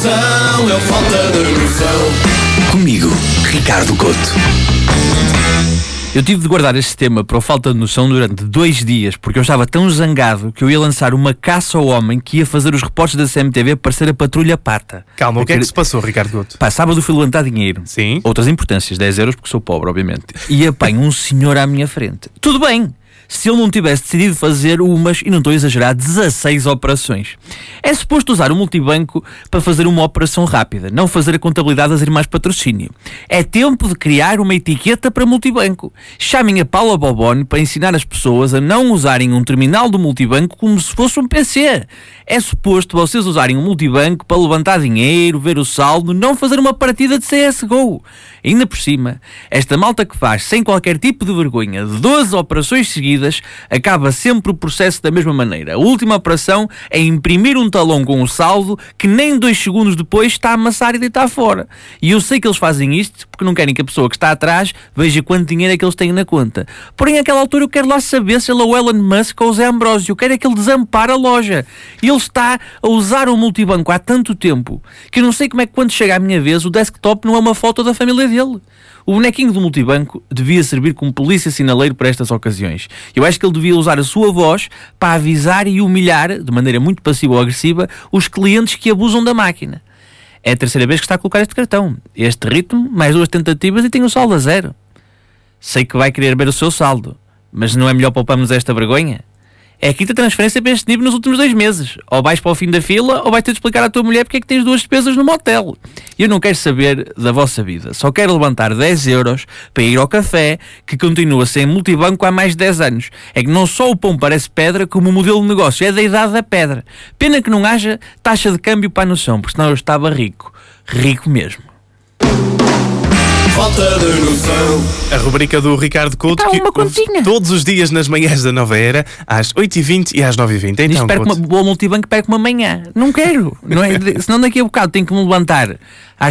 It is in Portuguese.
noção, é falta de noção. Comigo, Ricardo Couto. Eu tive de guardar este tema para o falta de noção durante dois dias, porque eu estava tão zangado que eu ia lançar uma caça ao homem que ia fazer os reportes da CMTV parecer a patrulha pata. Calma, o que é que se passou, Ricardo Couto? Pá, sábado fui levantar dinheiro. Sim. Outras importâncias, 10 euros porque sou pobre, obviamente. E apanho um senhor à minha frente. Tudo bem, se ele não tivesse decidido fazer umas, e não estou a exagerar, 16 operações. É suposto usar o multibanco para fazer uma operação rápida, não fazer a contabilidade das irmãs patrocínio. É tempo de criar uma etiqueta para multibanco. Chamem a Paula Bobone para ensinar as pessoas a não usarem um terminal do multibanco como se fosse um PC. É suposto vocês usarem um multibanco para levantar dinheiro, ver o saldo, não fazer uma partida de CSGO. Ainda por cima, esta malta que faz sem qualquer tipo de vergonha 12 operações seguidas acaba sempre o processo da mesma maneira. A última operação é imprimir um talão com o saldo que nem dois segundos depois está a amassar e deitar fora. E eu sei que eles fazem isto porque não querem que a pessoa que está atrás veja quanto dinheiro é que eles têm na conta. Porém, àquela altura eu quero lá saber se ele é o Elon Musk ou o Zé Ambrósio. Eu quero é que ele desampare a loja. Ele está a usar o multibanco há tanto tempo que eu não sei como é que quando chega a minha vez o desktop não é uma foto da família dele. O bonequinho do multibanco devia servir como polícia sinaleiro para estas ocasiões. Eu acho que ele devia usar a sua voz para avisar e humilhar, de maneira muito passiva ou agressiva, os clientes que abusam da máquina. É a terceira vez que está a colocar este cartão. Este ritmo, mais duas tentativas e tem o saldo a zero. Sei que vai querer ver o seu saldo, mas não é melhor pouparmos esta vergonha? É a quinta transferência para este nível nos últimos dois meses. Ou vais para o fim da fila, ou vais ter de explicar à tua mulher porque é que tens duas despesas no motel. Eu não quero saber da vossa vida. Só quero levantar 10 euros para ir ao café, que continua sem multibanco há mais de 10 anos. É que não só o pão parece pedra, como o modelo de negócio é da idade da pedra. Pena que não haja taxa de câmbio para a noção, porque senão eu estava rico. Rico mesmo. Falta de noção. A rubrica do Ricardo Couto Então, que uma continha. todos os dias nas manhãs da Nova Era, às 8h20 e às 9h20. Diz Então, que perco uma, ao multibanco perco uma manhã. Não quero. Não é, senão daqui a bocado tenho que me levantar às